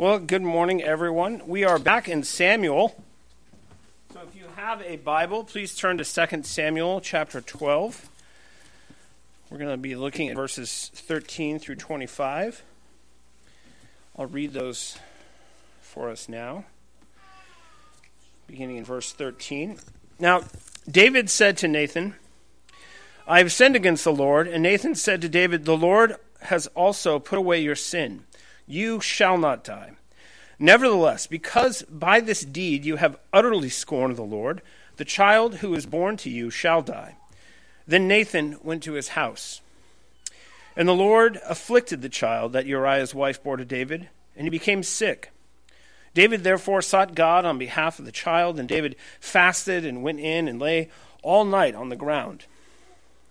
Well, good morning, everyone. We are back in Samuel. So if you have a Bible, please turn to 2 Samuel chapter 12. We're going to be looking at verses 13 through 25. I'll read those for us now, beginning in verse 13. Now, David said to Nathan, I have sinned against the Lord. And Nathan said to David, The Lord has also put away your sin. You shall not die. Nevertheless, because by this deed you have utterly scorned the Lord, the child who is born to you shall die. Then Nathan went to his house. And the Lord afflicted the child that Uriah's wife bore to David, and he became sick. David therefore sought God on behalf of the child, and David fasted and went in and lay all night on the ground.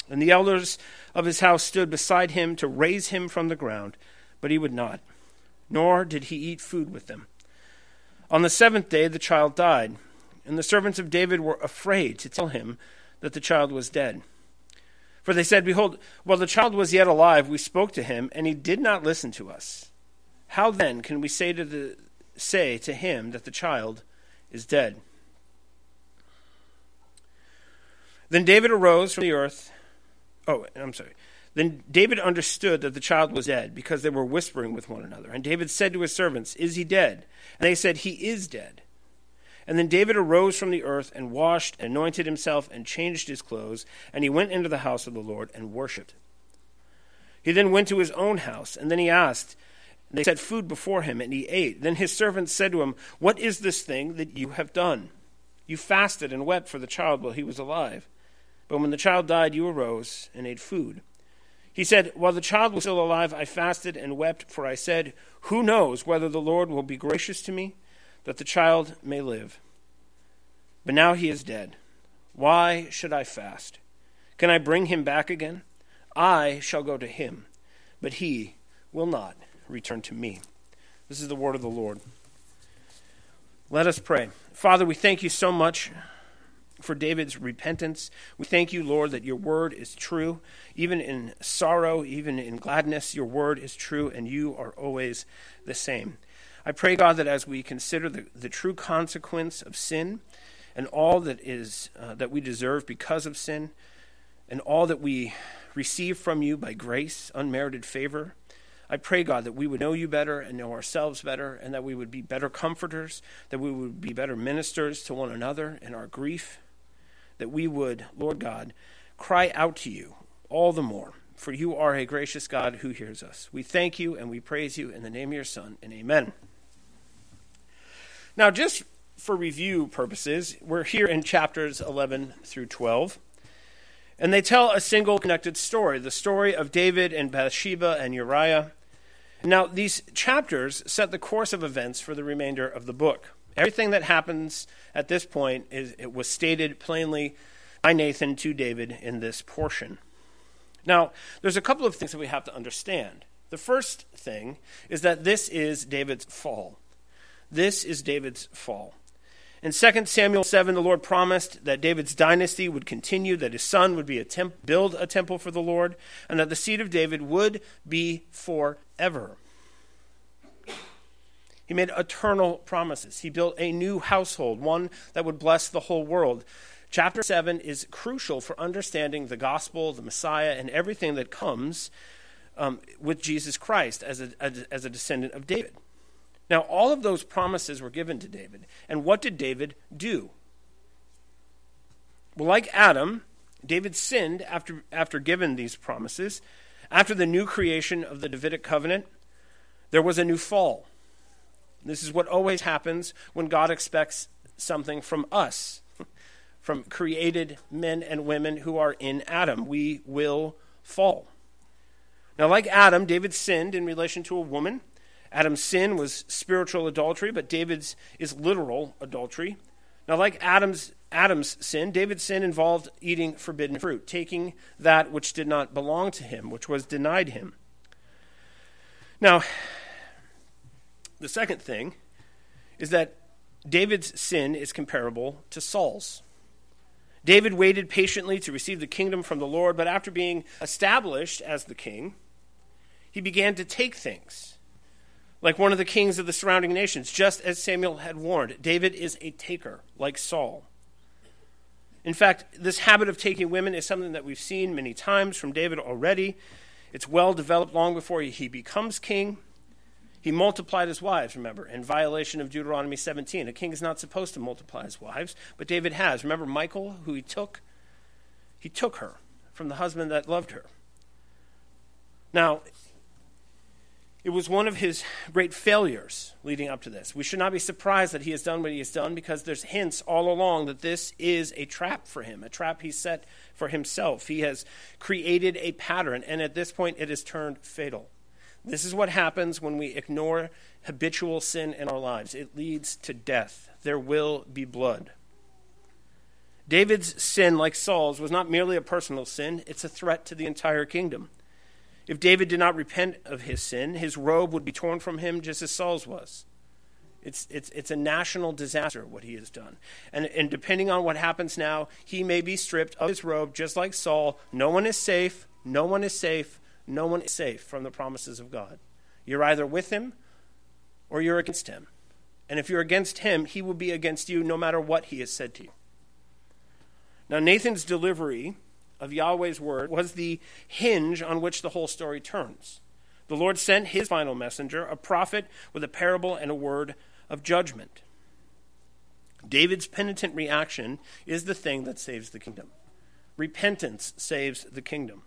And the elders of his house stood beside him to raise him from the ground, but he would not nor did he eat food with them. On the seventh day the child died, and the servants of David were afraid to tell him that the child was dead. For they said, Behold, while the child was yet alive, we spoke to him, and he did not listen to us. How then can we say to, the, say to him that the child is dead? Then David arose from the earth. Oh, I'm sorry. Then David understood that the child was dead because they were whispering with one another. And David said to his servants, Is he dead? And they said, He is dead. And then David arose from the earth and washed, and anointed himself, and changed his clothes, and he went into the house of the Lord and worshipped. He then went to his own house, and then he asked, they set food before him, and he ate. Then his servants said to him, What is this thing that you have done? You fasted and wept for the child while he was alive. But when the child died, you arose and ate food. He said, While the child was still alive, I fasted and wept, for I said, Who knows whether the Lord will be gracious to me, that the child may live? But now he is dead. Why should I fast? Can I bring him back again? I shall go to him, but he will not return to me. This is the word of the Lord. Let us pray. Father, we thank you so much for David's repentance. We thank you, Lord, that your word is true. Even in sorrow, even in gladness, your word is true, and you are always the same. I pray, God, that as we consider the, the true consequence of sin and all that is uh, that we deserve because of sin, and all that we receive from you by grace, unmerited favor, I pray, God, that we would know you better and know ourselves better, and that we would be better comforters, that we would be better ministers to one another in our grief that we would, Lord God, cry out to you all the more, for you are a gracious God who hears us. We thank you and we praise you in the name of your Son, and amen. Now, just for review purposes, we're here in chapters 11 through 12. And they tell a single connected story the story of David and Bathsheba and Uriah. Now, these chapters set the course of events for the remainder of the book. Everything that happens at this point is it was stated plainly by Nathan to David in this portion. Now, there's a couple of things that we have to understand. The first thing is that this is David's fall. This is David's fall. In 2 Samuel 7, the Lord promised that David's dynasty would continue, that his son would be a temp- build a temple for the Lord, and that the seed of David would be forever. He made eternal promises. He built a new household, one that would bless the whole world. Chapter 7 is crucial for understanding the gospel, the Messiah, and everything that comes um, with Jesus Christ as a, as a descendant of David. Now, all of those promises were given to David. And what did David do? Well, like Adam, David sinned after, after given these promises. After the new creation of the Davidic covenant, there was a new fall. This is what always happens when God expects something from us, from created men and women who are in Adam. We will fall. Now, like Adam, David sinned in relation to a woman. Adam's sin was spiritual adultery, but David's is literal adultery. Now, like Adam's Adam's sin, David's sin involved eating forbidden fruit, taking that which did not belong to him, which was denied him. Now, the second thing is that David's sin is comparable to Saul's. David waited patiently to receive the kingdom from the Lord, but after being established as the king, he began to take things like one of the kings of the surrounding nations, just as Samuel had warned. David is a taker, like Saul. In fact, this habit of taking women is something that we've seen many times from David already. It's well developed long before he becomes king. He multiplied his wives, remember, in violation of Deuteronomy 17. A king is not supposed to multiply his wives, but David has. Remember Michal, who he took? He took her from the husband that loved her. Now, it was one of his great failures leading up to this. We should not be surprised that he has done what he has done because there's hints all along that this is a trap for him, a trap he set for himself. He has created a pattern, and at this point, it has turned fatal. This is what happens when we ignore habitual sin in our lives it leads to death. There will be blood. David's sin, like Saul's, was not merely a personal sin, it's a threat to the entire kingdom. If David did not repent of his sin, his robe would be torn from him just as Saul's was. It's, it's, it's a national disaster what he has done. And, and depending on what happens now, he may be stripped of his robe just like Saul. No one is safe. No one is safe. No one is safe from the promises of God. You're either with him or you're against him. And if you're against him, he will be against you no matter what he has said to you. Now, Nathan's delivery of Yahweh's word was the hinge on which the whole story turns. The Lord sent his final messenger, a prophet with a parable and a word of judgment. David's penitent reaction is the thing that saves the kingdom. Repentance saves the kingdom.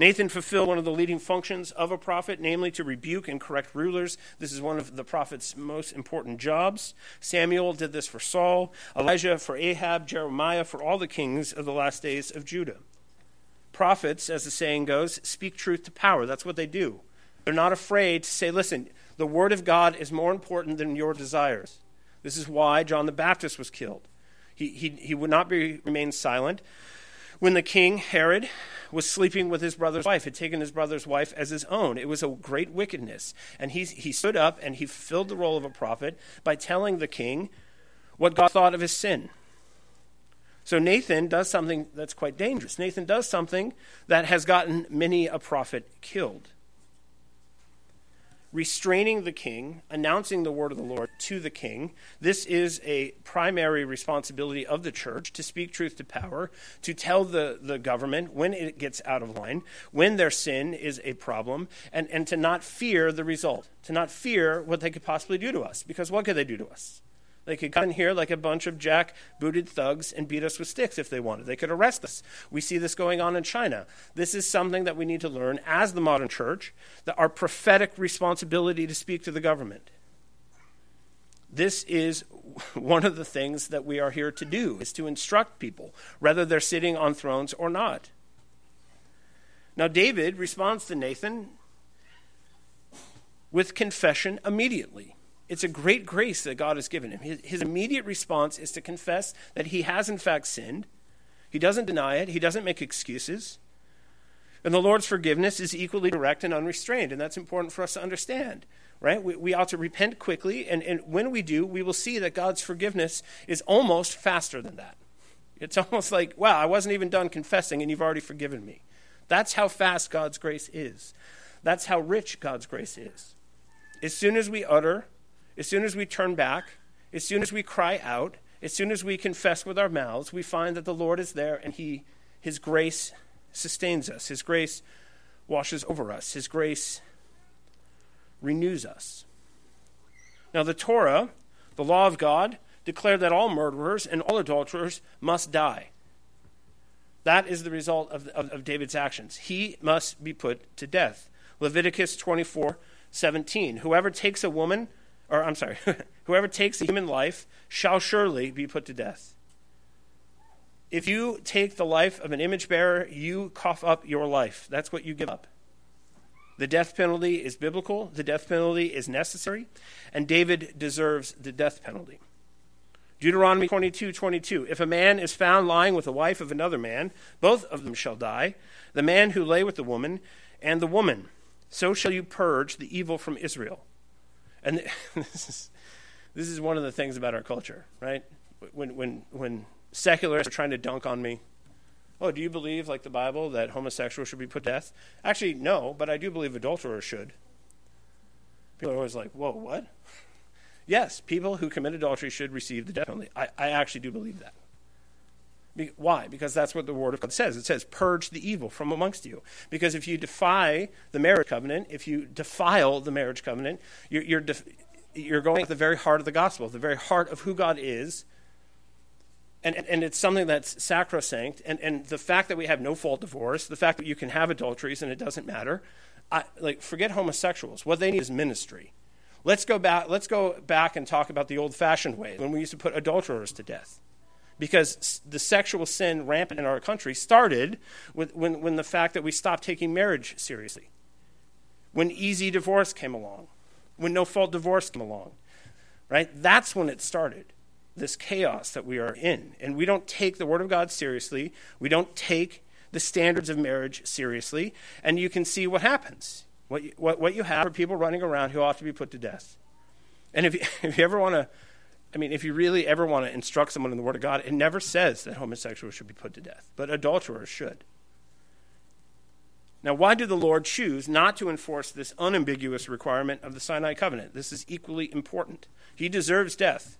Nathan fulfilled one of the leading functions of a prophet, namely to rebuke and correct rulers. This is one of the prophet's most important jobs. Samuel did this for Saul, Elijah for Ahab, Jeremiah for all the kings of the last days of Judah. Prophets, as the saying goes, speak truth to power. That's what they do. They're not afraid to say, listen, the word of God is more important than your desires. This is why John the Baptist was killed. He, he, he would not be, remain silent. When the king, Herod, was sleeping with his brother's wife, had taken his brother's wife as his own. It was a great wickedness. And he, he stood up and he filled the role of a prophet by telling the king what God thought of his sin. So Nathan does something that's quite dangerous. Nathan does something that has gotten many a prophet killed. Restraining the king, announcing the word of the Lord to the king. This is a primary responsibility of the church to speak truth to power, to tell the, the government when it gets out of line, when their sin is a problem, and, and to not fear the result, to not fear what they could possibly do to us. Because what could they do to us? They could come in here like a bunch of jack booted thugs and beat us with sticks if they wanted. They could arrest us. We see this going on in China. This is something that we need to learn as the modern church, that our prophetic responsibility to speak to the government. This is one of the things that we are here to do is to instruct people whether they're sitting on thrones or not. Now David responds to Nathan with confession immediately. It's a great grace that God has given him. His, his, immediate response is to confess that he has, in fact, sinned. He doesn't deny it, he doesn't make excuses. And the Lord's forgiveness is equally direct and unrestrained, and that's important for us to understand, right? We, we ought to repent quickly, and, and when we do, we will see that God's forgiveness is almost faster than that. It's almost like, wow, I wasn't even done confessing, and you've already forgiven me. That's how fast God's grace is. That's how rich God's grace is. As soon as we utter as soon as we turn back, as soon as we cry out, as soon as we confess with our mouths, we find that the Lord is there and he, His grace sustains us. His grace washes over us. His grace renews us. Now, the Torah, the law of God, declared that all murderers and all adulterers must die. That is the result of, of, of, David's actions. He must be put to death. Leviticus 24 17. Whoever takes a woman or I'm sorry, whoever takes a human life shall surely be put to death. If you take the life of an image bearer, you cough up your life. That's what you give up. The death penalty is biblical, the death penalty is necessary, and David deserves the death penalty. Deuteronomy 22 22. If a man is found lying with the wife of another man, both of them shall die, the man who lay with the woman and the woman. So shall you purge the evil from Israel. And this is, this is one of the things about our culture, right? When, when, when secularists are trying to dunk on me, oh, do you believe, like the Bible, that homosexuals should be put to death? Actually, no, but I do believe adulterers should. People are always like, whoa, what? yes, people who commit adultery should receive the death penalty. I, I actually do believe that. Be- why? Because that's what the Word of God says. It says, purge the evil from amongst you. Because if you defy the marriage covenant, if you defile the marriage covenant, you're, you're, def- you're going at the very heart of the gospel, the very heart of who God is. And, and it's something that's sacrosanct. And, and the fact that we have no fault divorce, the fact that you can have adulteries and it doesn't matter, I, like forget homosexuals. What they need is ministry. Let's go back. Let's go back and talk about the old-fashioned way when we used to put adulterers to death, because the sexual sin rampant in our country started with when, when the fact that we stopped taking marriage seriously, when easy divorce came along, when no-fault divorce came along, right? That's when it started. This chaos that we are in, and we don't take the Word of God seriously. We don't take the standards of marriage seriously, and you can see what happens. What you, what, what you have are people running around who ought to be put to death. And if you, if you ever want to, I mean, if you really ever want to instruct someone in the Word of God, it never says that homosexuals should be put to death, but adulterers should. Now, why did the Lord choose not to enforce this unambiguous requirement of the Sinai covenant? This is equally important. He deserves death.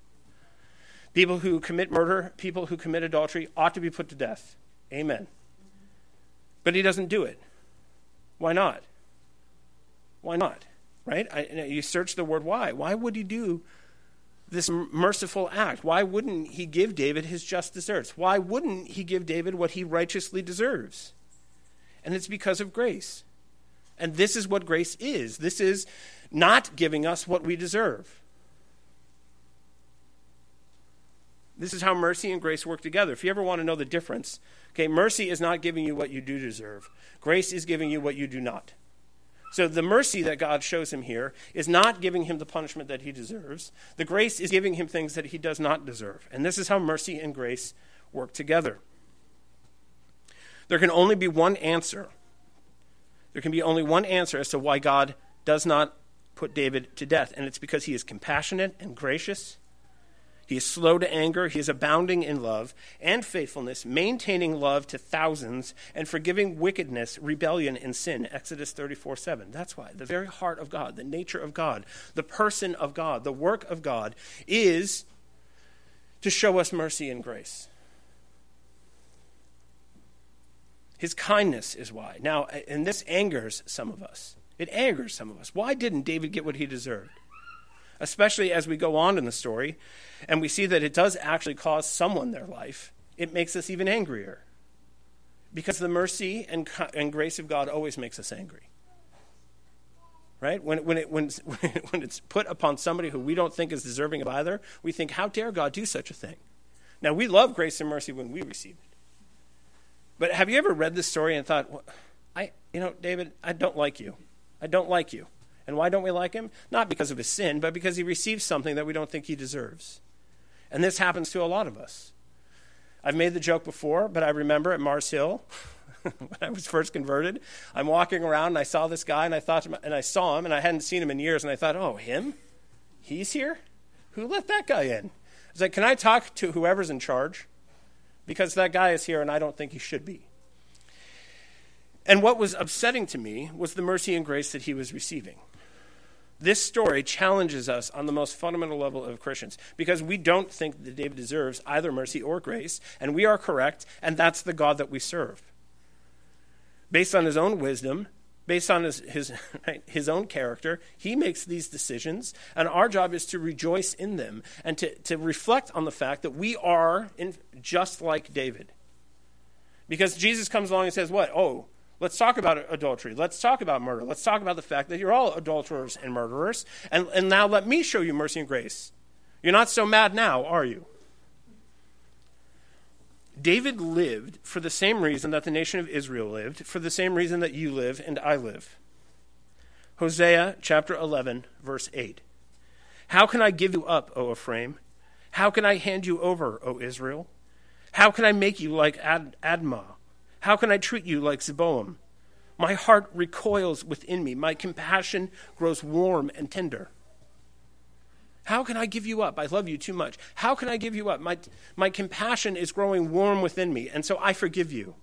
People who commit murder, people who commit adultery ought to be put to death. Amen. But he doesn't do it. Why not? Why not? Right? I, you search the word why. Why would he do this merciful act? Why wouldn't he give David his just deserts? Why wouldn't he give David what he righteously deserves? And it's because of grace. And this is what grace is this is not giving us what we deserve. This is how mercy and grace work together. If you ever want to know the difference, okay, mercy is not giving you what you do deserve, grace is giving you what you do not. So the mercy that God shows him here is not giving him the punishment that he deserves. The grace is giving him things that he does not deserve. And this is how mercy and grace work together. There can only be one answer. There can be only one answer as to why God does not put David to death, and it's because he is compassionate and gracious he is slow to anger. He is abounding in love and faithfulness, maintaining love to thousands, and forgiving wickedness, rebellion, and sin. Exodus 34 7. That's why the very heart of God, the nature of God, the person of God, the work of God is to show us mercy and grace. His kindness is why. Now, and this angers some of us. It angers some of us. Why didn't David get what he deserved? Especially as we go on in the story and we see that it does actually cause someone their life, it makes us even angrier. Because the mercy and, and grace of God always makes us angry. Right? When, when, it, when, when it's put upon somebody who we don't think is deserving of either, we think, how dare God do such a thing? Now, we love grace and mercy when we receive it. But have you ever read this story and thought, well, I, you know, David, I don't like you. I don't like you. And why don't we like him? Not because of his sin, but because he receives something that we don't think he deserves. And this happens to a lot of us. I've made the joke before, but I remember at Mars Hill, when I was first converted, I'm walking around and I saw this guy and I thought, and I saw him and I hadn't seen him in years, and I thought, oh, him? He's here? Who let that guy in? I was like, can I talk to whoever's in charge? Because that guy is here and I don't think he should be. And what was upsetting to me was the mercy and grace that he was receiving this story challenges us on the most fundamental level of Christians because we don't think that David deserves either mercy or grace, and we are correct, and that's the God that we serve. Based on his own wisdom, based on his, his, his own character, he makes these decisions, and our job is to rejoice in them and to, to reflect on the fact that we are in, just like David. Because Jesus comes along and says, What? Oh, Let's talk about adultery. Let's talk about murder. Let's talk about the fact that you're all adulterers and murderers. And, and now let me show you mercy and grace. You're not so mad now, are you? David lived for the same reason that the nation of Israel lived, for the same reason that you live and I live. Hosea chapter 11, verse 8. How can I give you up, O Ephraim? How can I hand you over, O Israel? How can I make you like Ad- Admah? How can I treat you like Zeboim? My heart recoils within me. My compassion grows warm and tender. How can I give you up? I love you too much. How can I give you up? My, my compassion is growing warm within me, and so I forgive you,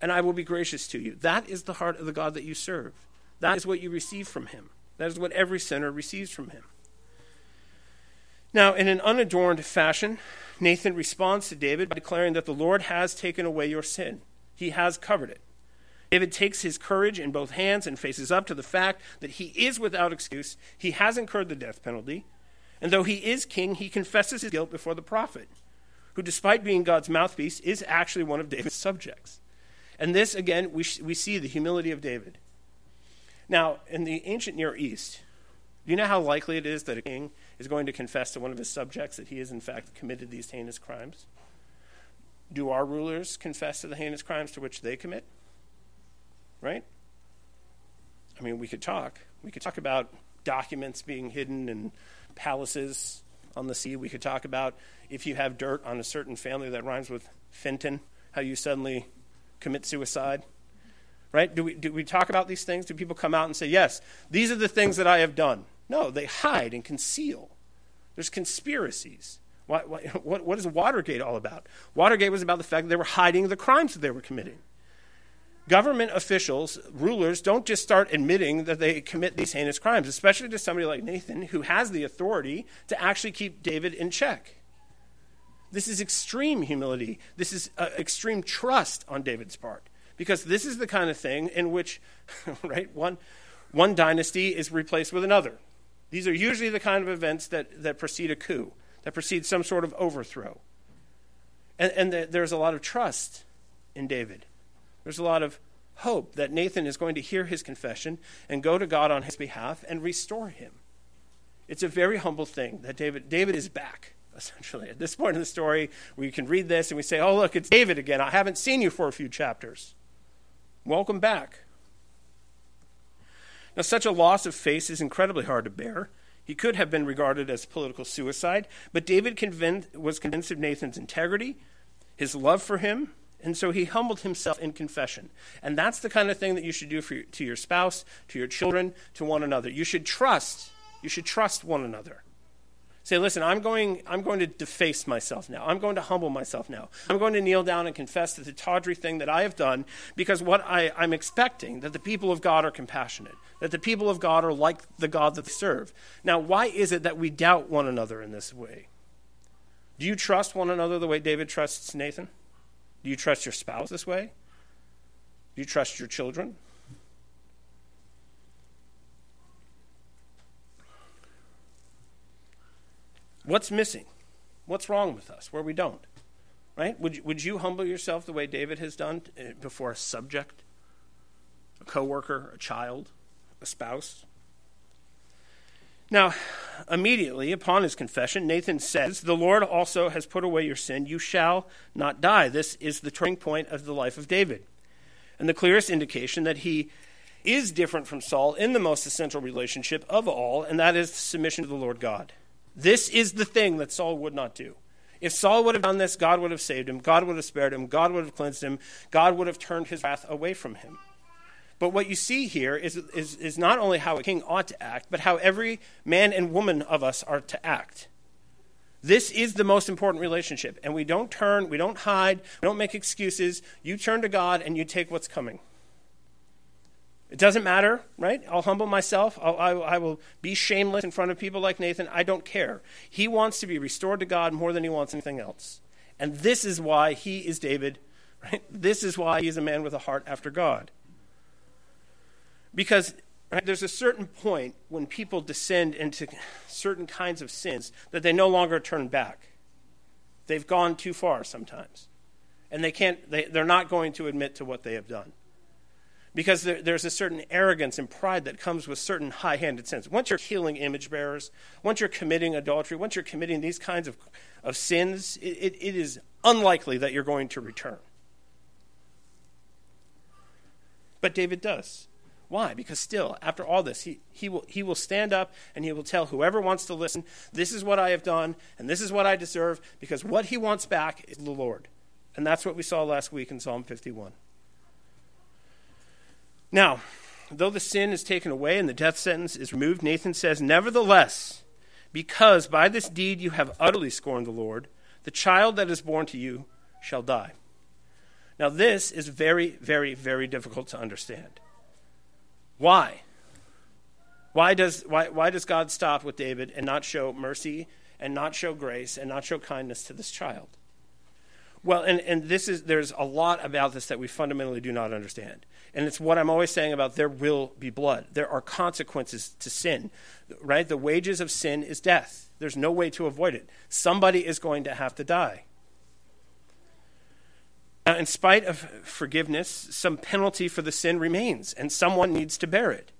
and I will be gracious to you. That is the heart of the God that you serve. That is what you receive from him. That is what every sinner receives from him. Now, in an unadorned fashion, Nathan responds to David by declaring that the Lord has taken away your sin. He has covered it. David takes his courage in both hands and faces up to the fact that he is without excuse. He has incurred the death penalty. And though he is king, he confesses his guilt before the prophet, who, despite being God's mouthpiece, is actually one of David's subjects. And this, again, we, we see the humility of David. Now, in the ancient Near East, do you know how likely it is that a king is going to confess to one of his subjects that he has, in fact, committed these heinous crimes? Do our rulers confess to the heinous crimes to which they commit? right? I mean, we could talk. We could talk about documents being hidden in palaces on the sea. We could talk about if you have dirt on a certain family that rhymes with Fenton, how you suddenly commit suicide. Right? Do we, do we talk about these things? Do people come out and say, yes, these are the things that I have done? No, they hide and conceal. There's conspiracies. What, what, what is Watergate all about? Watergate was about the fact that they were hiding the crimes that they were committing. Government officials, rulers, don't just start admitting that they commit these heinous crimes, especially to somebody like Nathan, who has the authority to actually keep David in check. This is extreme humility. This is uh, extreme trust on David's part. Because this is the kind of thing in which, right, one, one dynasty is replaced with another. These are usually the kind of events that, that precede a coup, that precedes some sort of overthrow. And, and the, there's a lot of trust in David. There's a lot of hope that Nathan is going to hear his confession and go to God on his behalf and restore him. It's a very humble thing that David David is back essentially. At this point in the story, we can read this and we say, "Oh, look, it's David again. I haven't seen you for a few chapters. Welcome back." Now, such a loss of face is incredibly hard to bear. He could have been regarded as political suicide, but David convinced, was convinced of Nathan's integrity, his love for him, and so he humbled himself in confession. And that's the kind of thing that you should do for, to your spouse, to your children, to one another. You should trust. You should trust one another. Say, listen, I'm going, I'm going to deface myself now. I'm going to humble myself now. I'm going to kneel down and confess to the tawdry thing that I have done because what I, I'm expecting that the people of God are compassionate, that the people of God are like the God that they serve. Now, why is it that we doubt one another in this way? Do you trust one another the way David trusts Nathan? Do you trust your spouse this way? Do you trust your children? What's missing? What's wrong with us where we don't? Right? Would you, would you humble yourself the way David has done eh, before a subject, a coworker, a child, a spouse? Now, immediately upon his confession, Nathan says, The Lord also has put away your sin. You shall not die. This is the turning point of the life of David. And the clearest indication that he is different from Saul in the most essential relationship of all, and that is submission to the Lord God. This is the thing that Saul would not do. If Saul would have done this, God would have saved him, God would have spared him, God would have cleansed him, God would have turned his wrath away from him. But what you see here is, is, is not only how a king ought to act, but how every man and woman of us are to act. This is the most important relationship. And we don't turn, we don't hide, we don't make excuses. You turn to God and you take what's coming. It doesn't matter, right? I'll humble myself. I'll, I, I will be shameless in front of people like Nathan. I don't care. He wants to be restored to God more than he wants anything else. And this is why he is David, right? This is why he is a man with a heart after God. Because right, there's a certain point when people descend into certain kinds of sins that they no longer turn back. They've gone too far sometimes. And they can't, they, they're not going to admit to what they have done. Because there, there's a certain arrogance and pride that comes with certain high handed sins. Once you're killing image bearers, once you're committing adultery, once you're committing these kinds of, of sins, it, it, it is unlikely that you're going to return. But David does. Why? Because still, after all this, he, he, will, he will stand up and he will tell whoever wants to listen, this is what I have done and this is what I deserve, because what he wants back is the Lord. And that's what we saw last week in Psalm 51. Now, though the sin is taken away and the death sentence is removed, Nathan says, Nevertheless, because by this deed you have utterly scorned the Lord, the child that is born to you shall die. Now, this is very, very, very difficult to understand. Why? Why does, why, why does God stop with David and not show mercy and not show grace and not show kindness to this child? Well, and, and this is, there's a lot about this that we fundamentally do not understand. And it's what I'm always saying about there will be blood. There are consequences to sin, right? The wages of sin is death. There's no way to avoid it. Somebody is going to have to die. Now, in spite of forgiveness, some penalty for the sin remains, and someone needs to bear it.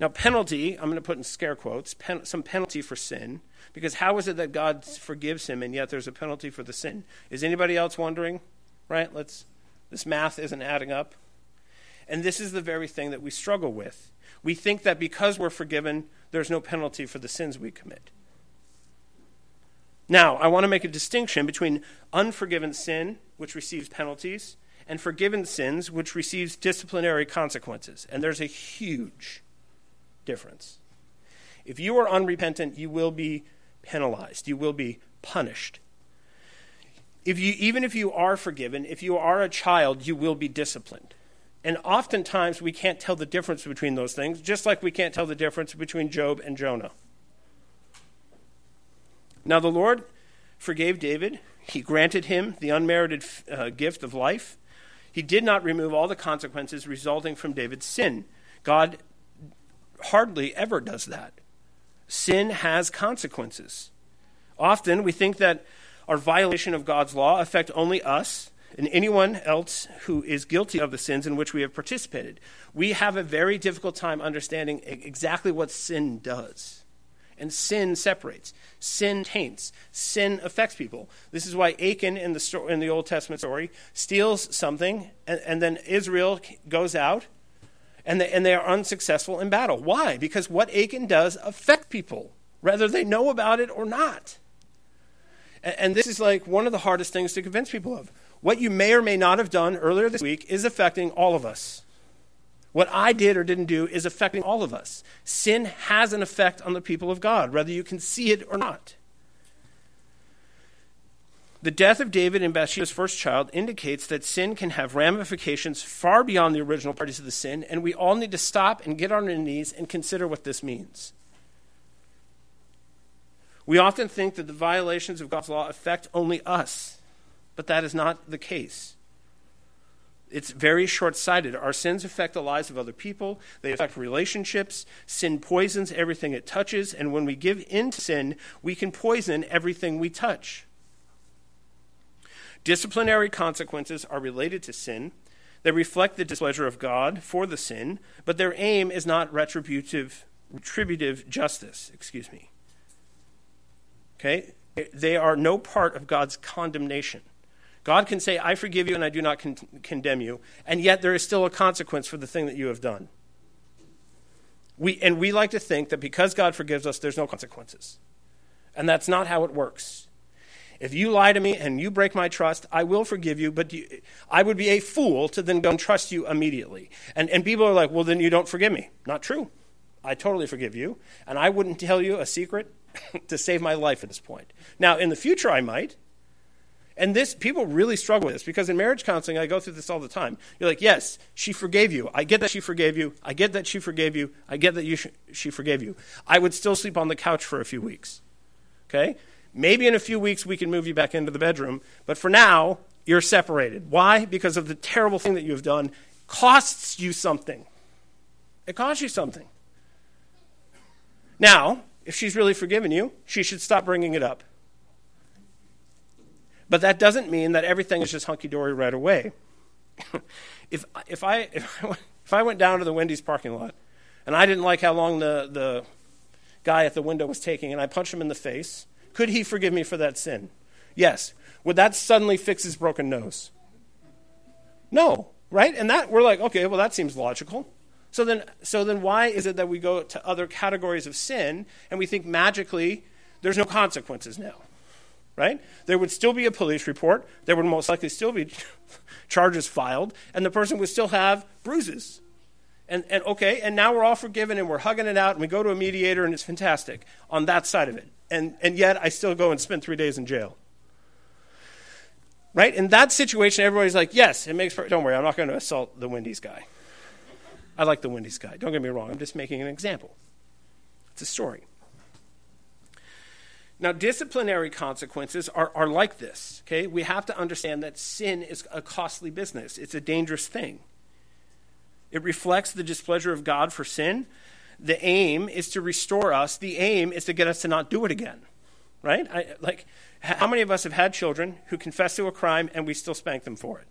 Now, penalty, I'm going to put in scare quotes, pen, some penalty for sin, because how is it that God forgives him and yet there's a penalty for the sin? Is anybody else wondering? Right? Let's this math isn't adding up. And this is the very thing that we struggle with. We think that because we're forgiven, there's no penalty for the sins we commit. Now, I want to make a distinction between unforgiven sin, which receives penalties, and forgiven sins, which receives disciplinary consequences. And there's a huge difference. If you are unrepentant, you will be penalized, you will be punished. If you, even if you are forgiven, if you are a child, you will be disciplined. And oftentimes we can't tell the difference between those things, just like we can't tell the difference between Job and Jonah. Now, the Lord forgave David. He granted him the unmerited uh, gift of life. He did not remove all the consequences resulting from David's sin. God hardly ever does that. Sin has consequences. Often we think that our violation of God's law affect only us and anyone else who is guilty of the sins in which we have participated. We have a very difficult time understanding exactly what sin does. And sin separates. Sin taints. Sin affects people. This is why Achan in the, sto- in the Old Testament story steals something, and, and then Israel goes out, and they, and they are unsuccessful in battle. Why? Because what Achan does affect people, whether they know about it or not. And, and this is like one of the hardest things to convince people of. What you may or may not have done earlier this week is affecting all of us. What I did or didn't do is affecting all of us. Sin has an effect on the people of God, whether you can see it or not. The death of David and Bathsheba's first child indicates that sin can have ramifications far beyond the original parties of the sin, and we all need to stop and get on our knees and consider what this means. We often think that the violations of God's law affect only us, but that is not the case. It's very short sighted. Our sins affect the lives of other people, they affect relationships. Sin poisons everything it touches, and when we give in to sin, we can poison everything we touch. Disciplinary consequences are related to sin. They reflect the displeasure of God for the sin, but their aim is not retributive, retributive justice. Excuse me. Okay? They are no part of God's condemnation. God can say, I forgive you and I do not con- condemn you, and yet there is still a consequence for the thing that you have done. We, and we like to think that because God forgives us, there's no consequences. And that's not how it works. If you lie to me and you break my trust, I will forgive you, but you, I would be a fool to then go and trust you immediately. And, and people are like, well, then you don't forgive me. Not true. I totally forgive you, and I wouldn't tell you a secret to save my life at this point. Now, in the future, I might. And this, people really struggle with this because in marriage counseling, I go through this all the time. You're like, yes, she forgave you. I get that she forgave you. I get that she forgave you. I get that you sh- she forgave you. I would still sleep on the couch for a few weeks. Okay? Maybe in a few weeks we can move you back into the bedroom, but for now, you're separated. Why? Because of the terrible thing that you have done costs you something. It costs you something. Now, if she's really forgiven you, she should stop bringing it up. But that doesn't mean that everything is just hunky dory right away. if, if, I, if, I, if I went down to the Wendy's parking lot and I didn't like how long the, the guy at the window was taking and I punched him in the face, could he forgive me for that sin? Yes. Would that suddenly fix his broken nose? No, right? And that we're like, okay, well that seems logical. So then so then why is it that we go to other categories of sin and we think magically there's no consequences now? Right? There would still be a police report, there would most likely still be charges filed, and the person would still have bruises. And, and okay, and now we're all forgiven and we're hugging it out and we go to a mediator and it's fantastic on that side of it and, and yet I still go and spend three days in jail. Right? In that situation, everybody's like, yes, it makes, don't worry, I'm not going to assault the Wendy's guy. I like the Wendy's guy. Don't get me wrong, I'm just making an example. It's a story. Now, disciplinary consequences are, are like this, okay? We have to understand that sin is a costly business, it's a dangerous thing. It reflects the displeasure of God for sin. The aim is to restore us, the aim is to get us to not do it again, right? I, like, how many of us have had children who confess to a crime and we still spank them for it?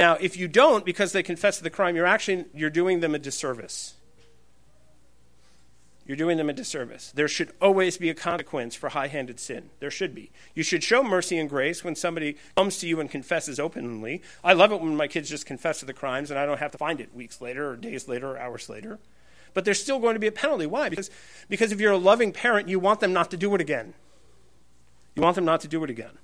Now, if you don't because they confess to the crime, you're actually you're doing them a disservice you're doing them a disservice. There should always be a consequence for high handed sin. There should be. You should show mercy and grace when somebody comes to you and confesses openly. I love it when my kids just confess to the crimes and I don't have to find it weeks later or days later or hours later. But there's still going to be a penalty. Why? Because, because if you're a loving parent, you want them not to do it again. You want them not to do it again.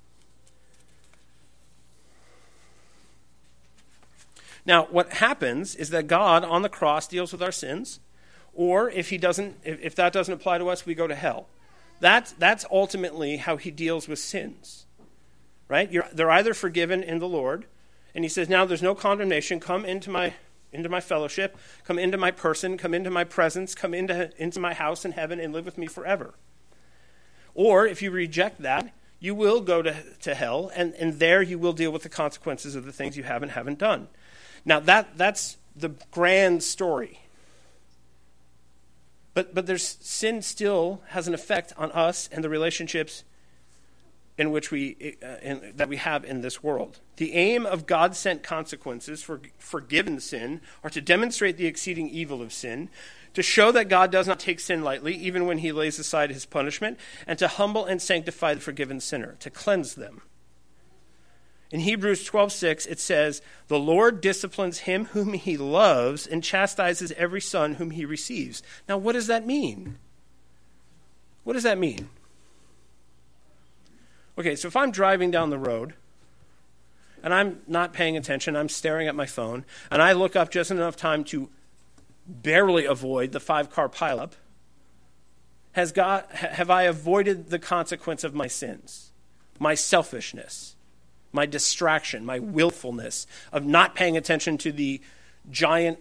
Now, what happens is that God on the cross deals with our sins or if he doesn't, if, if that doesn't apply to us, we go to hell. That's, that's ultimately how he deals with sins. Right? You're, they're either forgiven in the Lord, and he says, Now there's no condemnation. Come into my into my fellowship, come into my person, come into my presence, come into, into my house in heaven and live with me forever. Or if you reject that, you will go to, to hell, and, and there you will deal with the consequences of the things you have and haven't done. Now, that, that's the grand story. But, but there's, sin still has an effect on us and the relationships in which we, uh, in, that we have in this world. The aim of God sent consequences for forgiven sin are to demonstrate the exceeding evil of sin, to show that God does not take sin lightly, even when he lays aside his punishment, and to humble and sanctify the forgiven sinner, to cleanse them. In Hebrews 12:6 it says, "The Lord disciplines him whom he loves and chastises every son whom he receives." Now what does that mean? What does that mean? Okay, so if I'm driving down the road and I'm not paying attention, I'm staring at my phone, and I look up just enough time to barely avoid the five-car pileup, has God have I avoided the consequence of my sins? My selfishness? my distraction, my willfulness of not paying attention to the giant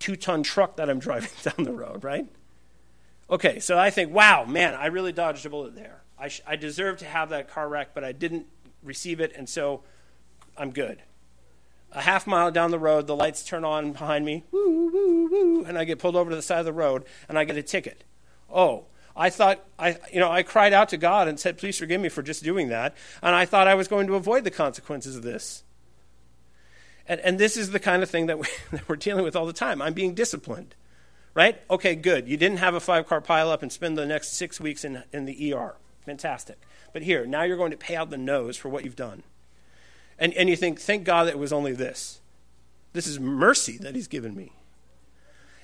two ton truck that I'm driving down the road, right? Okay, so I think, wow, man, I really dodged a bullet there. I, sh- I deserve to have that car wreck, but I didn't receive it, and so I'm good. A half mile down the road, the lights turn on behind me, woo, woo, woo, and I get pulled over to the side of the road, and I get a ticket. Oh, I thought, I, you know, I cried out to God and said, please forgive me for just doing that. And I thought I was going to avoid the consequences of this. And, and this is the kind of thing that, we, that we're dealing with all the time. I'm being disciplined, right? Okay, good. You didn't have a five car pileup and spend the next six weeks in, in the ER. Fantastic. But here, now you're going to pay out the nose for what you've done. And, and you think, thank God that it was only this. This is mercy that He's given me.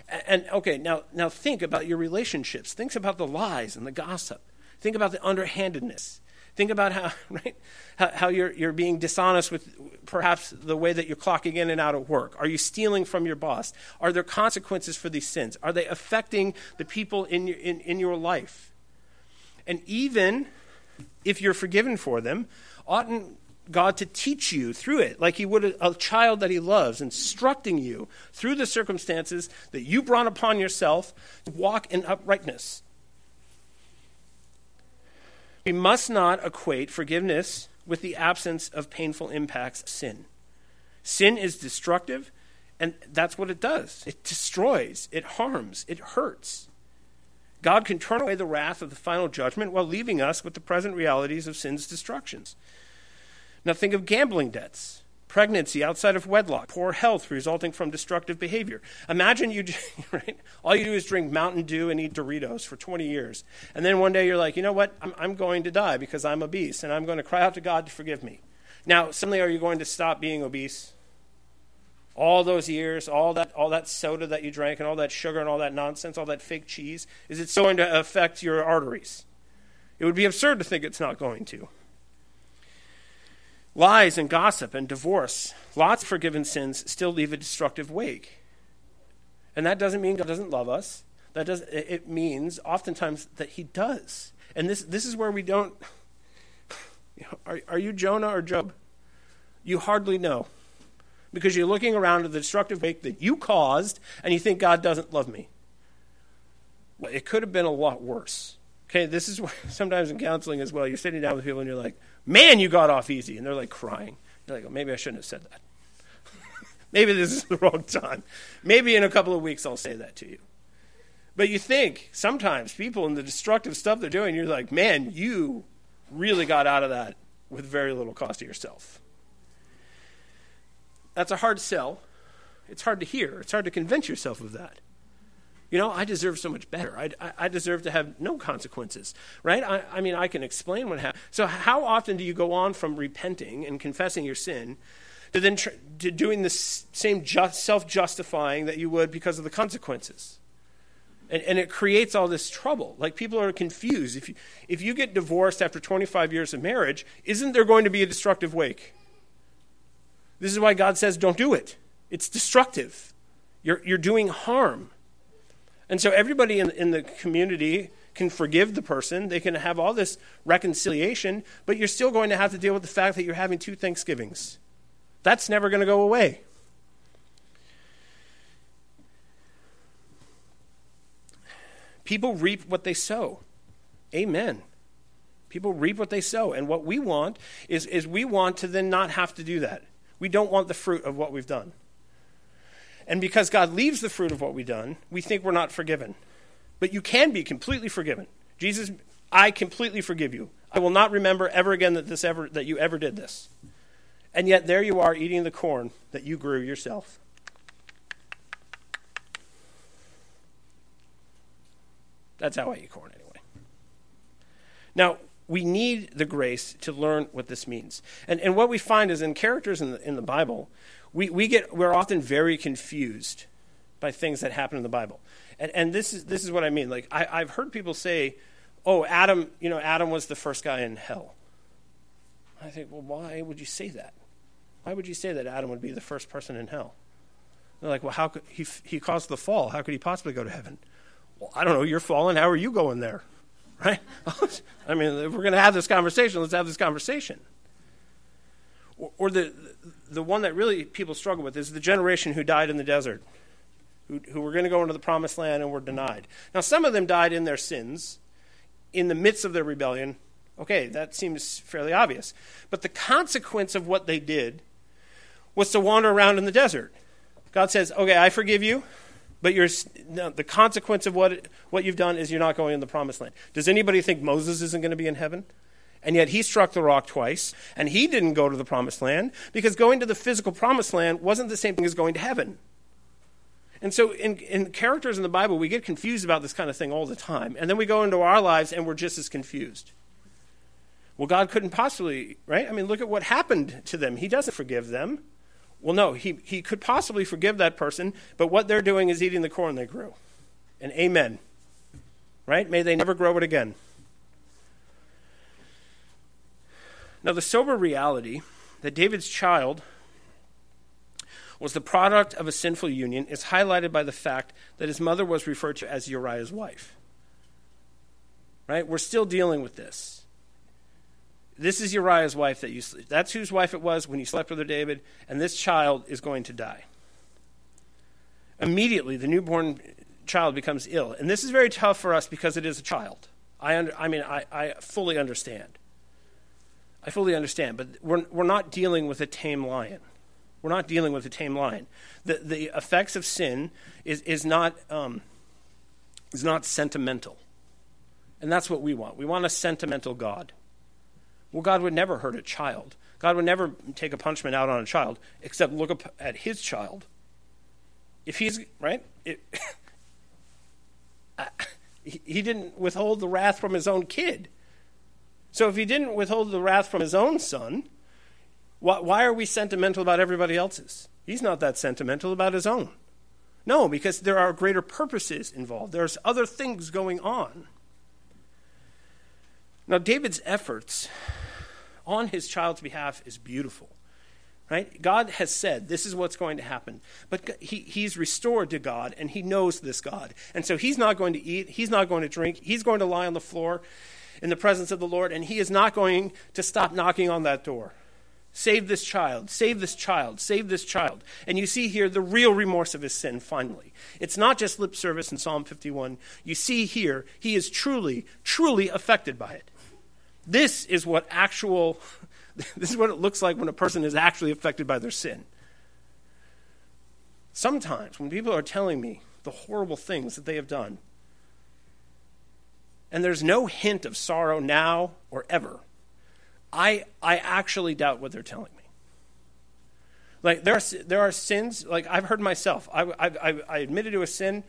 And okay, now now think about your relationships. Think about the lies and the gossip. Think about the underhandedness. Think about how right how, how, you're you're being dishonest with perhaps the way that you're clocking in and out of work. Are you stealing from your boss? Are there consequences for these sins? Are they affecting the people in your in, in your life? And even if you're forgiven for them, oughtn't God to teach you through it, like He would a, a, child that He loves, instructing you through the circumstances that you brought upon yourself to walk in uprightness. We must not equate forgiveness with the absence of painful impacts of sin. Sin is destructive, and that's what it does it destroys, it harms, it hurts. God can turn away the wrath of the final judgment while leaving us with the present realities of sin's destructions. Now think of gambling debts, pregnancy outside of wedlock, poor health resulting from destructive behavior. Imagine you, right? All you do is drink Mountain Dew and eat Doritos for 20 years. And then one day you're like, you know what? I'm, I'm going to die because I'm obese and I'm going to cry out to God to forgive me. Now, suddenly are you going to stop being obese? All those years, all that, all that soda that you drank, and all that sugar and all that nonsense, all that fake cheese, is it going to affect your arteries? It would be absurd to think it's not going to. Lies and gossip and divorce, lots of forgiven sins still leave a destructive wake. And that doesn't mean God doesn't love us. That does it means oftentimes that he does. And this this is where we don't you know, are, are you Jonah or Job? You hardly know. Because you're looking around at the destructive wake that you caused and you think God doesn't love me. Well, it could have been a lot worse. Okay, this is why sometimes in counseling as well, you're sitting down with people and you're like, man, you got off easy. And they're like crying. You're like, oh, maybe I shouldn't have said that. maybe this is the wrong time. Maybe in a couple of weeks I'll say that to you. But you think sometimes people in the destructive stuff they're doing, you're like, man, you really got out of that with very little cost to yourself. That's a hard sell. It's hard to hear. It's hard to convince yourself of that. You know, I deserve so much better. I, I, deserve to have no consequences, right? I, I mean, I can explain what happened. So, how often do you go on from repenting and confessing your sin to then tr- to doing the same just, self-justifying that you would because of the consequences? And, and it creates all this trouble. Like people are confused. If you, if you get divorced after 25 years of marriage, isn't there going to be a destructive wake? This is why God says, don't do it. It's destructive. You're, you're doing harm. And so everybody in, in the community can forgive the person. They can have all this reconciliation, but you're still going to have to deal with the fact that you're having two Thanksgivings. That's never going to go away. People reap what they sow. Amen. People reap what they sow. And what we want is, is we want to then not have to do that. We don't want the fruit of what we've done. And because God leaves the fruit of what we've done, we think we're not forgiven. But you can be completely forgiven. Jesus, I completely forgive you. I will not remember ever again that this ever that you ever did this. And yet there you are eating the corn that you grew yourself. That's how I eat corn anyway. Now, we need the grace to learn what this means. And, and what we find is in characters in the, in the Bible, we, we get, we're often very confused by things that happen in the Bible. And, and this, is, this is what I mean. Like, I, I've heard people say, oh, Adam, you know, Adam was the first guy in hell. I think, well, why would you say that? Why would you say that Adam would be the first person in hell? They're like, well, how could he, he caused the fall? How could he possibly go to heaven? Well, I don't know. You're falling. How are you going there? Right? I mean, if we're going to have this conversation, let's have this conversation. Or, or, the, the one that really people struggle with is the generation who died in the desert, who, who were going to go into the promised land and were denied. Now, some of them died in their sins, in the midst of their rebellion. Okay, that seems fairly obvious. But the consequence of what they did was to wander around in the desert. God says, okay, I forgive you. But no, the consequence of what, what you've done is you're not going in the promised land. Does anybody think Moses isn't going to be in heaven? And yet he struck the rock twice, and he didn't go to the promised land because going to the physical promised land wasn't the same thing as going to heaven. And so, in, in characters in the Bible, we get confused about this kind of thing all the time. And then we go into our lives and we're just as confused. Well, God couldn't possibly, right? I mean, look at what happened to them. He doesn't forgive them. Well, no, he, he could possibly forgive that person, but what they're doing is eating the corn they grew. And amen. Right? May they never grow it again. Now, the sober reality that David's child was the product of a sinful union is highlighted by the fact that his mother was referred to as Uriah's wife. Right? We're still dealing with this. This is Uriah's wife that you that's whose wife it was when you slept with her, David, and this child is going to die. Immediately, the newborn child becomes ill. And this is very tough for us because it is a child. I, under, I mean, I, I fully understand. I fully understand, but we're, we're not dealing with a tame lion. We're not dealing with a tame lion. The, the effects of sin is, is, not, um, is not sentimental. And that's what we want. We want a sentimental God. Well, God would never hurt a child. God would never take a punishment out on a child, except look at his child. If he's, right? It, he didn't withhold the wrath from his own kid. So if he didn't withhold the wrath from his own son, why, why are we sentimental about everybody else's? He's not that sentimental about his own. No, because there are greater purposes involved. There's other things going on. Now, David's efforts on his child's behalf is beautiful. Right? God has said this is what's going to happen. But he, he's restored to God, and he knows this God. And so he's not going to eat, he's not going to drink, he's going to lie on the floor in the presence of the Lord, and he is not going to stop knocking on that door. Save this child, save this child, save this child. And you see here the real remorse of his sin, finally. It's not just lip service in Psalm 51. You see here, he is truly, truly affected by it. This is what actual, this is what it looks like when a person is actually affected by their sin. Sometimes when people are telling me the horrible things that they have done, and there's no hint of sorrow now or ever, I, I actually doubt what they're telling me. Like, there are, there are sins, like, I've heard myself. I, I, I admitted to a sin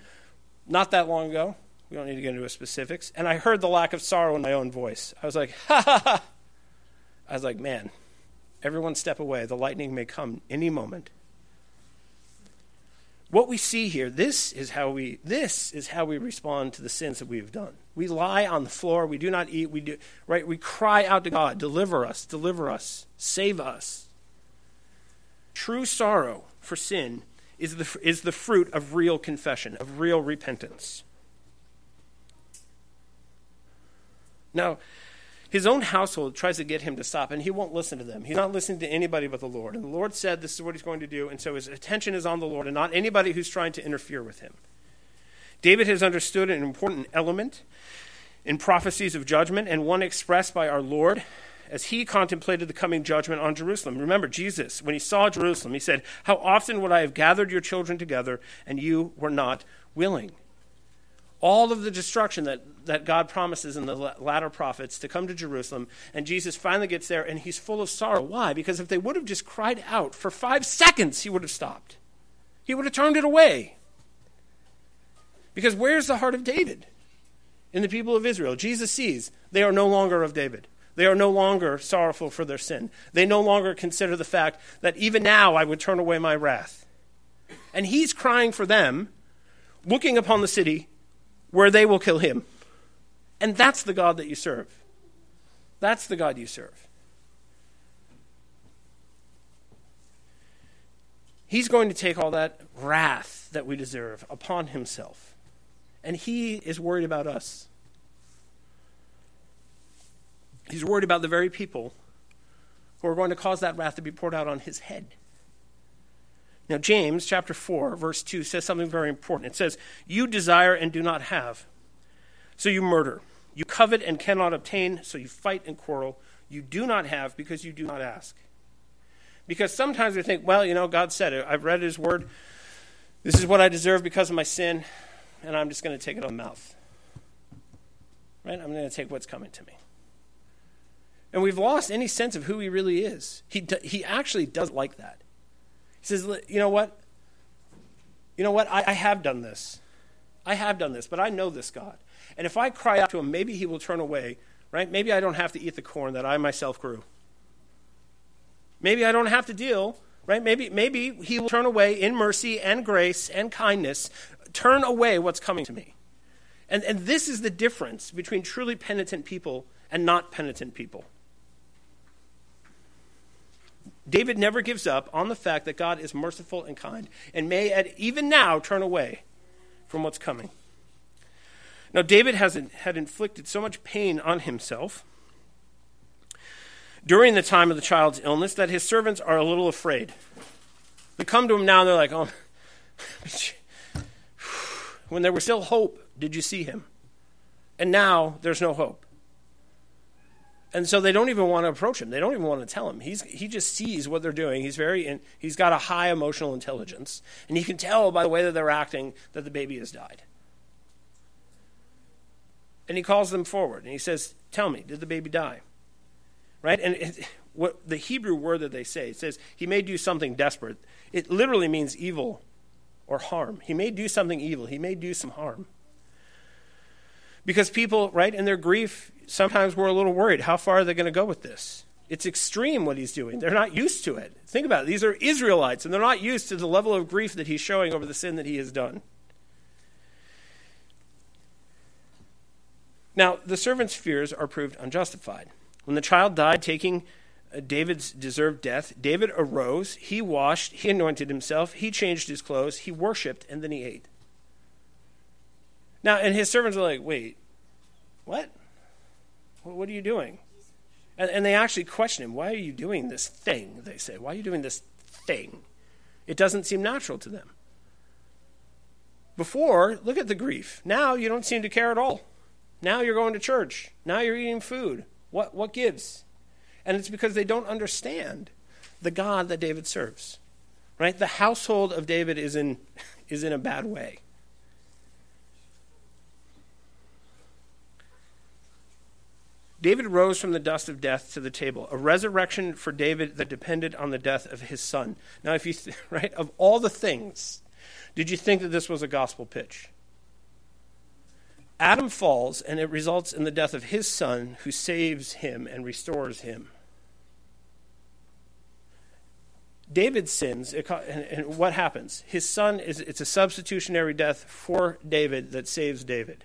not that long ago. We don't need to get into specifics. And I heard the lack of sorrow in my own voice. I was like, ha ha ha. I was like, man, everyone step away. The lightning may come any moment. What we see here, this is how we this is how we respond to the sins that we have done. We lie on the floor, we do not eat, we do right, we cry out to God, deliver us, deliver us, save us. True sorrow for sin is the, is the fruit of real confession, of real repentance. Now, his own household tries to get him to stop, and he won't listen to them. He's not listening to anybody but the Lord. And the Lord said this is what he's going to do, and so his attention is on the Lord and not anybody who's trying to interfere with him. David has understood an important element in prophecies of judgment, and one expressed by our Lord as he contemplated the coming judgment on Jerusalem. Remember, Jesus, when he saw Jerusalem, he said, How often would I have gathered your children together, and you were not willing? All of the destruction that, that God promises in the latter prophets to come to Jerusalem. And Jesus finally gets there and he's full of sorrow. Why? Because if they would have just cried out for five seconds, he would have stopped. He would have turned it away. Because where's the heart of David in the people of Israel? Jesus sees they are no longer of David. They are no longer sorrowful for their sin. They no longer consider the fact that even now I would turn away my wrath. And he's crying for them, looking upon the city where they will kill him. And that's the God that you serve. That's the God you serve. He's going to take all that wrath that we deserve upon himself. And he is worried about us. He's worried about the very people who are going to cause that wrath to be poured out on his head. Now, James chapter 4, verse 2 says something very important. It says, You desire and do not have, so you murder. You covet and cannot obtain, so you fight and quarrel. You do not have because you do not ask. Because sometimes we think, well, you know, God said it. I've read His word. This is what I deserve because of my sin, and I'm just going to take it on the mouth. Right? I'm going to take what's coming to me. And we've lost any sense of who He really is. He, he actually does like that. He says, You know what? You know what? I, I have done this. I have done this, but I know this God. And if I cry out to him, maybe he will turn away, right? Maybe I don't have to eat the corn that I myself grew. Maybe I don't have to deal, right? Maybe, maybe he will turn away in mercy and grace and kindness, turn away what's coming to me. And, and this is the difference between truly penitent people and not penitent people. David never gives up on the fact that God is merciful and kind and may at, even now turn away from what's coming. Now, David has, had inflicted so much pain on himself during the time of the child's illness that his servants are a little afraid. They come to him now and they're like, oh, when there was still hope, did you see him? And now there's no hope. And so they don't even want to approach him. They don't even want to tell him. He's, he just sees what they're doing. He's very in, he's got a high emotional intelligence, and he can tell by the way that they're acting that the baby has died. And he calls them forward and he says, "Tell me, did the baby die?" Right? And it, what the Hebrew word that they say it says he may do something desperate. It literally means evil or harm. He may do something evil. He may do some harm. Because people, right, in their grief, sometimes we're a little worried. How far are they going to go with this? It's extreme what he's doing. They're not used to it. Think about it. These are Israelites, and they're not used to the level of grief that he's showing over the sin that he has done. Now, the servant's fears are proved unjustified. When the child died, taking uh, David's deserved death, David arose, he washed, he anointed himself, he changed his clothes, he worshiped, and then he ate. Now, and his servants are like, wait, what? What are you doing? And, and they actually question him, Why are you doing this thing? They say, Why are you doing this thing? It doesn't seem natural to them. Before, look at the grief. Now you don't seem to care at all. Now you're going to church. Now you're eating food. What, what gives? And it's because they don't understand the God that David serves. Right? The household of David is in, is in a bad way. David rose from the dust of death to the table, a resurrection for David that depended on the death of his son. Now, if you, th- right, of all the things, did you think that this was a gospel pitch? Adam falls, and it results in the death of his son, who saves him and restores him. David sins, and what happens? His son is it's a substitutionary death for David that saves David.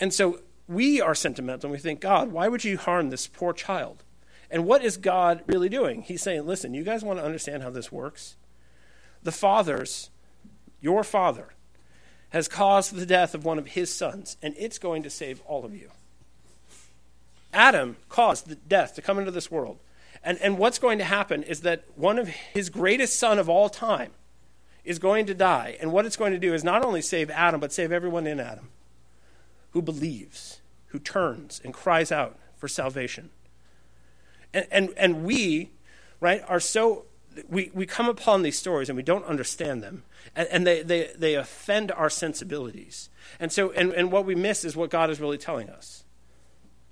And so we are sentimental and we think, God, why would you harm this poor child? And what is God really doing? He's saying, listen, you guys want to understand how this works? The father's, your father, has caused the death of one of his sons, and it's going to save all of you. Adam caused the death to come into this world. And, and what's going to happen is that one of his greatest son of all time is going to die. And what it's going to do is not only save Adam, but save everyone in Adam who believes who turns and cries out for salvation. And, and, and we, right, are so, we, we come upon these stories and we don't understand them. And, and they, they, they offend our sensibilities. And so, and, and what we miss is what God is really telling us.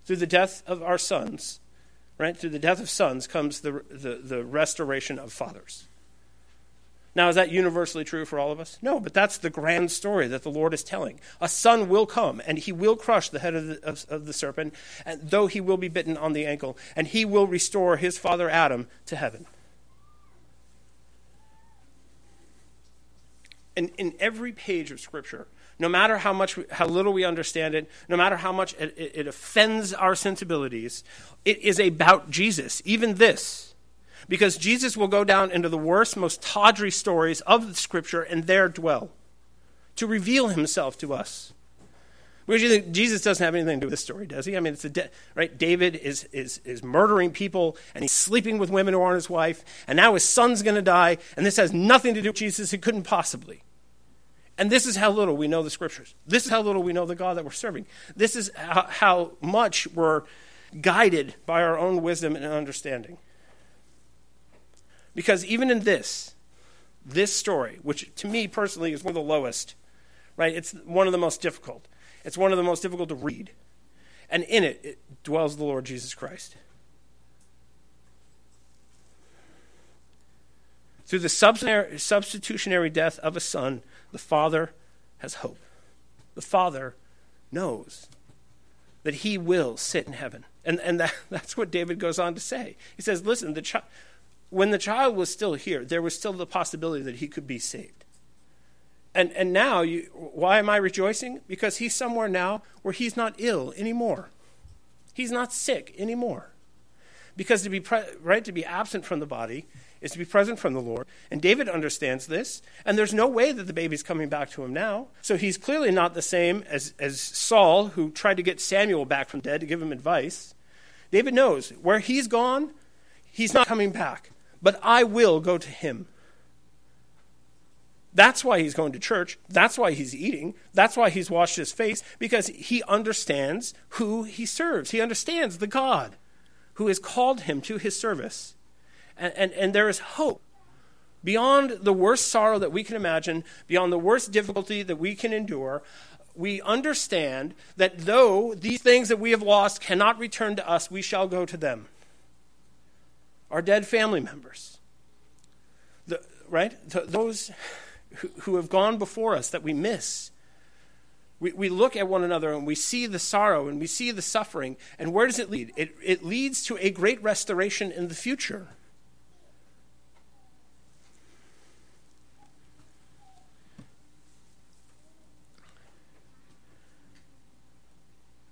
Through the death of our sons, right, through the death of sons comes the, the, the restoration of fathers. Now, is that universally true for all of us? No, but that's the grand story that the Lord is telling. A son will come, and he will crush the head of the, of, of the serpent, and though he will be bitten on the ankle, and he will restore his father Adam to heaven. And in every page of Scripture, no matter how much, how little we understand it, no matter how much it, it, it offends our sensibilities, it is about Jesus. Even this because Jesus will go down into the worst, most tawdry stories of the Scripture and there dwell to reveal himself to us. Because you think Jesus doesn't have anything to do with this story, does he? I mean, it's a de- right. David is, is, is murdering people and he's sleeping with women who aren't his wife, and now his son's going to die, and this has nothing to do with Jesus. It couldn't possibly. And this is how little we know the scriptures. This is how little we know the God that we're serving. This is how, how much we're guided by our own wisdom and understanding. Because even in this, this story, which to me personally is one of the lowest, right? It's one of the most difficult. It's one of the most difficult to read. And in it, it dwells the Lord Jesus Christ. Through the substitutionary death of a son, the Father has hope. The Father knows that he will sit in heaven. And, and that, that's what David goes on to say. He says, Listen, the, child when the child was still here, there was still the possibility that he could be saved. And, and now, you, why am I rejoicing? Because he's somewhere now where he's not ill anymore. He's not sick anymore. Because to be pre- right to be absent from the body is to be present from the Lord. And David understands this, and there's no way that the baby's coming back to him now. So he's clearly not the same as, as Saul, who tried to get Samuel back from dead to give him advice. David knows where he's gone, he's not coming back but I will go to him. That's why he's going to church. That's why he's eating. That's why he's washed his face, because he understands who he serves. He understands the God who has called him to his service. And, and, and there is hope beyond the worst sorrow that we can imagine, beyond the worst difficulty that we can endure. We understand that though these things that we have lost cannot return to us, we shall go to them our dead family members, the, right? The, those who, who have gone before us that we miss. We, we look at one another and we see the sorrow and we see the suffering. And where does it lead? It, it leads to a great restoration in the future.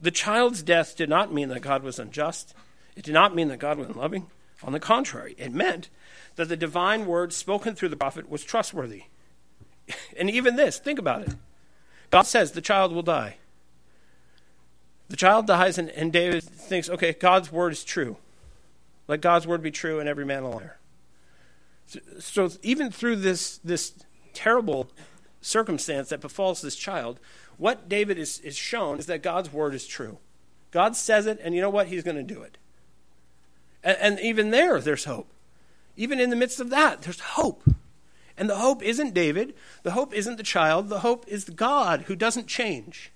The child's death did not mean that God was unjust. It did not mean that God was unloving. On the contrary, it meant that the divine word spoken through the prophet was trustworthy. and even this, think about it. God says the child will die. The child dies, and, and David thinks, okay, God's word is true. Let God's word be true, and every man a liar. So, so even through this, this terrible circumstance that befalls this child, what David is, is shown is that God's word is true. God says it, and you know what? He's going to do it. And, and even there, there's hope. Even in the midst of that, there's hope. And the hope isn't David. The hope isn't the child. The hope is the God who doesn't change.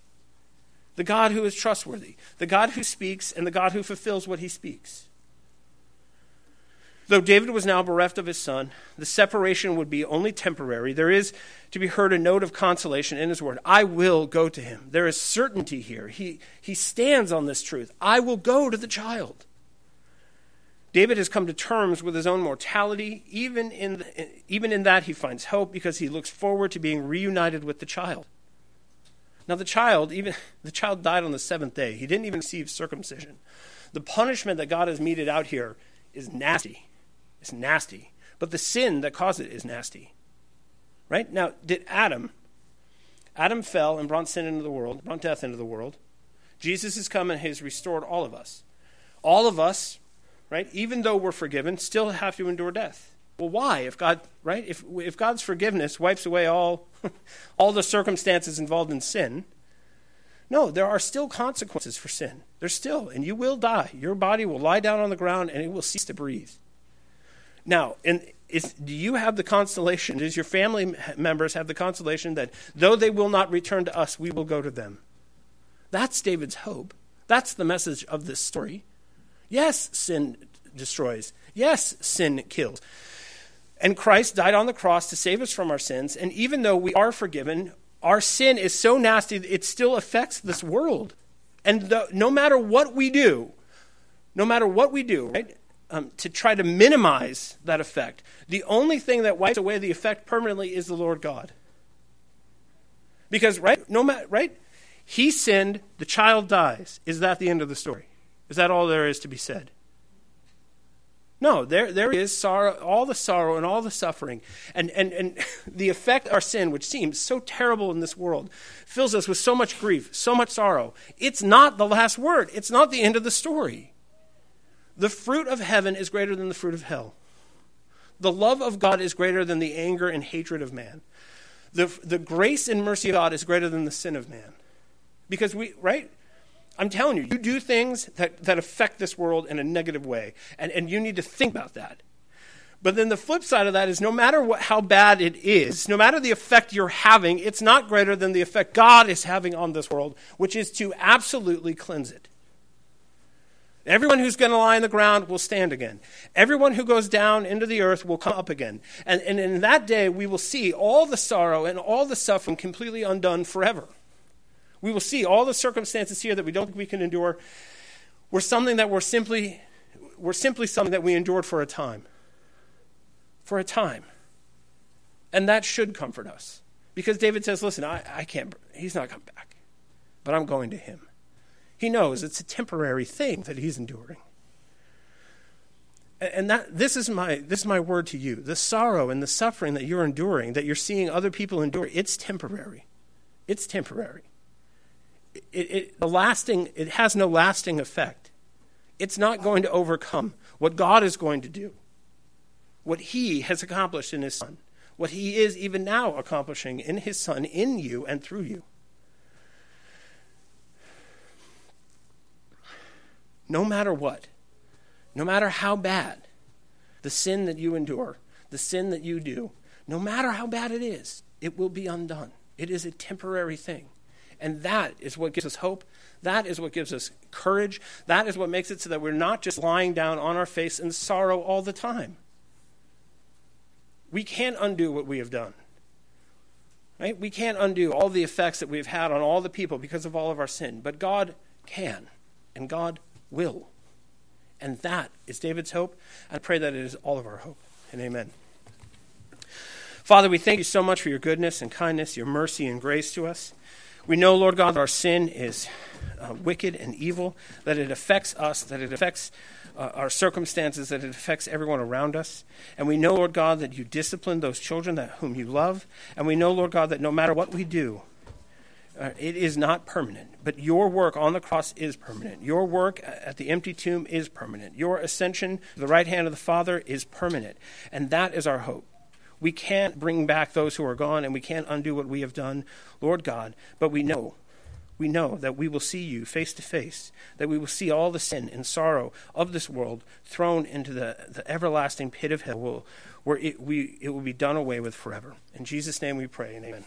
The God who is trustworthy. The God who speaks and the God who fulfills what he speaks. Though David was now bereft of his son, the separation would be only temporary. There is to be heard a note of consolation in his word. I will go to him. There is certainty here. He, he stands on this truth. I will go to the child. David has come to terms with his own mortality. Even in, the, even in that, he finds hope because he looks forward to being reunited with the child. Now, the child, even the child died on the seventh day. He didn't even receive circumcision. The punishment that God has meted out here is nasty. It's nasty. But the sin that caused it is nasty. Right? Now, did Adam, Adam fell and brought sin into the world, brought death into the world. Jesus has come and has restored all of us. All of us, right, even though we're forgiven, still have to endure death. Well, why? If God, right? If, if God's forgiveness wipes away all, all the circumstances involved in sin, no, there are still consequences for sin. There's still, and you will die. Your body will lie down on the ground and it will cease to breathe. Now, and is, do you have the consolation? Does your family members have the consolation that though they will not return to us, we will go to them? That's David's hope. That's the message of this story. Yes, sin destroys. Yes, sin kills. And Christ died on the cross to save us from our sins. And even though we are forgiven, our sin is so nasty, it still affects this world. And the, no matter what we do, no matter what we do, right? um, to try to minimize that effect. The only thing that wipes away the effect permanently is the Lord God. Because right, no matter right, he sinned, the child dies. Is that the end of the story? Is that all there is to be said? No, there, there is sorrow, all the sorrow and all the suffering. And, and, and the effect our sin, which seems so terrible in this world, fills us with so much grief, so much sorrow. It's not the last word. It's not the end of the story. The fruit of heaven is greater than the fruit of hell. The love of God is greater than the anger and hatred of man. The, the grace and mercy of God is greater than the sin of man. Because we, right? I'm telling you, you do things that, that affect this world in a negative way, and, and you need to think about that. But then the flip side of that is no matter what, how bad it is, no matter the effect you're having, it's not greater than the effect God is having on this world, which is to absolutely cleanse it. Everyone who's going to lie on the ground will stand again. Everyone who goes down into the earth will come up again. And, and in that day, we will see all the sorrow and all the suffering completely undone forever. We will see all the circumstances here that we don't think we can endure were something that were simply, were simply something that we endured for a time. For a time. And that should comfort us. Because David says, listen, I, I can't, he's not coming back, but I'm going to him. He knows it's a temporary thing that he's enduring. And that this is my this is my word to you. The sorrow and the suffering that you're enduring, that you're seeing other people endure, it's temporary. It's temporary. It, it, the lasting, it has no lasting effect. It's not going to overcome what God is going to do, what He has accomplished in His Son, what He is even now accomplishing in His Son, in you and through you. no matter what, no matter how bad the sin that you endure, the sin that you do, no matter how bad it is, it will be undone. It is a temporary thing. And that is what gives us hope. That is what gives us courage. That is what makes it so that we're not just lying down on our face in sorrow all the time. We can't undo what we have done. Right? We can't undo all the effects that we've had on all the people because of all of our sin. But God can. And God will. And that is David's hope. I pray that it is all of our hope. And amen. Father, we thank you so much for your goodness and kindness, your mercy and grace to us. We know, Lord God, that our sin is uh, wicked and evil, that it affects us, that it affects uh, our circumstances, that it affects everyone around us. And we know, Lord God, that you discipline those children that, whom you love. And we know, Lord God, that no matter what we do, Uh, it is not permanent, but your work on the cross is permanent. Your work at the empty tomb is permanent. Your ascension to the right hand of the Father is permanent. And that is our hope. We can't bring back those who are gone, and we can't undo what we have done, Lord God, but we know we know that we will see you face to face, that we will see all the sin and sorrow of this world thrown into the, the everlasting pit of hell, where it, we, it will be done away with forever. In Jesus' name we pray, and amen.